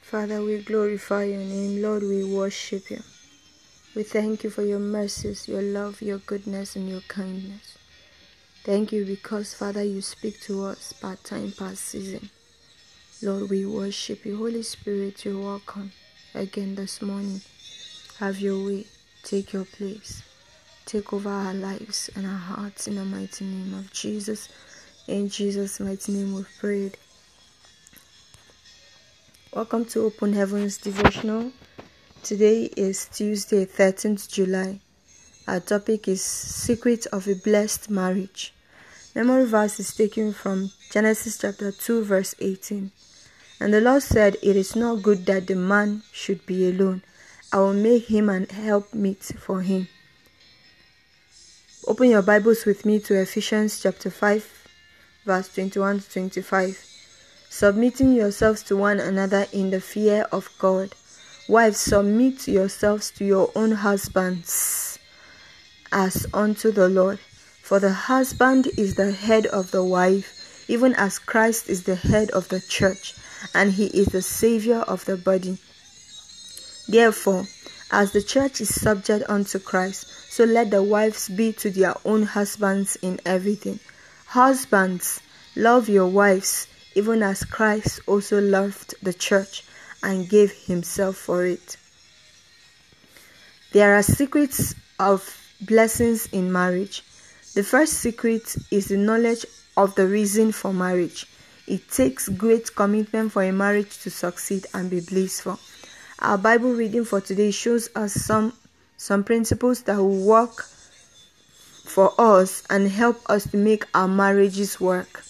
Father, we glorify your name. Lord, we worship you. We thank you for your mercies, your love, your goodness, and your kindness. Thank you because, Father, you speak to us part time, past season. Lord, we worship you. Holy Spirit, you're welcome again this morning. Have your way. Take your place. Take over our lives and our hearts in the mighty name of Jesus. In Jesus' mighty name we've prayed. Welcome to Open Heavens Devotional. Today is Tuesday, 13th July. Our topic is Secret of a Blessed Marriage. Memory verse is taken from Genesis chapter 2, verse 18. And the Lord said, It is not good that the man should be alone. I will make him an helpmeet for him. Open your Bibles with me to Ephesians chapter 5, verse 21 to 25 submitting yourselves to one another in the fear of God. Wives, submit yourselves to your own husbands as unto the Lord. For the husband is the head of the wife, even as Christ is the head of the church, and he is the Savior of the body. Therefore, as the church is subject unto Christ, so let the wives be to their own husbands in everything. Husbands, love your wives even as Christ also loved the church and gave himself for it. There are secrets of blessings in marriage. The first secret is the knowledge of the reason for marriage. It takes great commitment for a marriage to succeed and be blissful. Our Bible reading for today shows us some some principles that will work for us and help us to make our marriages work.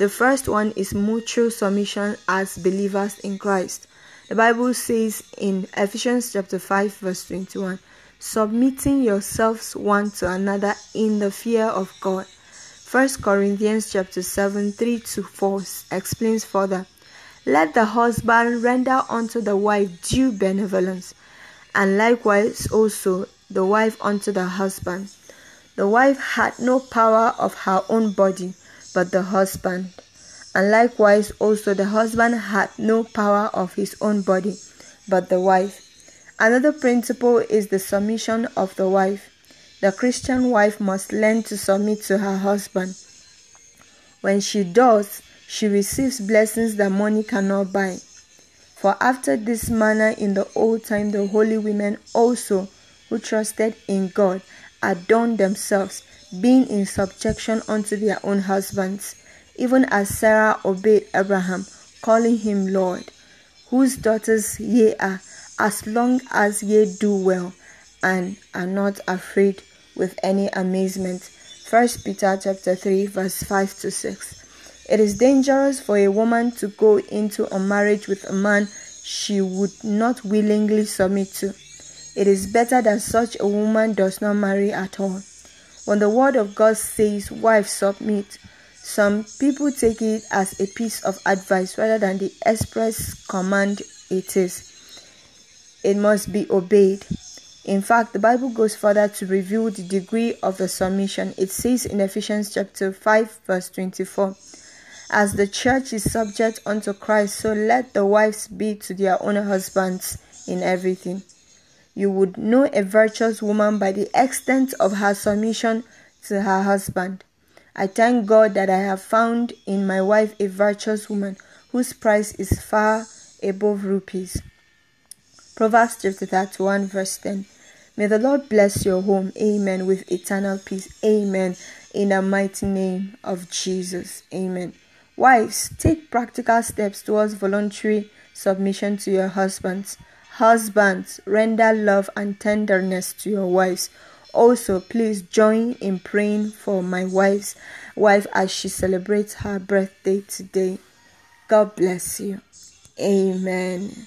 The first one is mutual submission as believers in Christ. The Bible says in Ephesians chapter 5 verse 21, submitting yourselves one to another in the fear of God. 1 Corinthians chapter 7 3 to 4 explains further, let the husband render unto the wife due benevolence, and likewise also the wife unto the husband. The wife had no power of her own body, but the husband. And likewise also the husband had no power of his own body, but the wife. Another principle is the submission of the wife. The Christian wife must learn to submit to her husband. When she does, she receives blessings that money cannot buy. For after this manner in the old time the holy women also, who trusted in God, adorned themselves, being in subjection unto their own husbands, even as Sarah obeyed Abraham, calling him Lord, whose daughters ye are, as long as ye do well, and are not afraid with any amazement. 1 Peter chapter 3 verse 5 to 6. It is dangerous for a woman to go into a marriage with a man she would not willingly submit to. It is better that such a woman does not marry at all. When the word of God says, Wives, submit, some people take it as a piece of advice rather than the express command it is. It must be obeyed. In fact, the Bible goes further to reveal the degree of the submission. It says in Ephesians chapter 5 verse 24, As the church is subject unto Christ, so let the wives be to their own husbands in everything. You would know a virtuous woman by the extent of her submission to her husband. I thank God that I have found in my wife a virtuous woman whose price is far above rupees. Proverbs chapter 31 verse 10. May the Lord bless your home, amen, with eternal peace, amen, in the mighty name of Jesus, amen. Wives, take practical steps towards voluntary submission to your husbands. Husbands, render love and tenderness to your wives. Also, please join in praying for my wife's wife as she celebrates her birthday today. God bless you. Amen.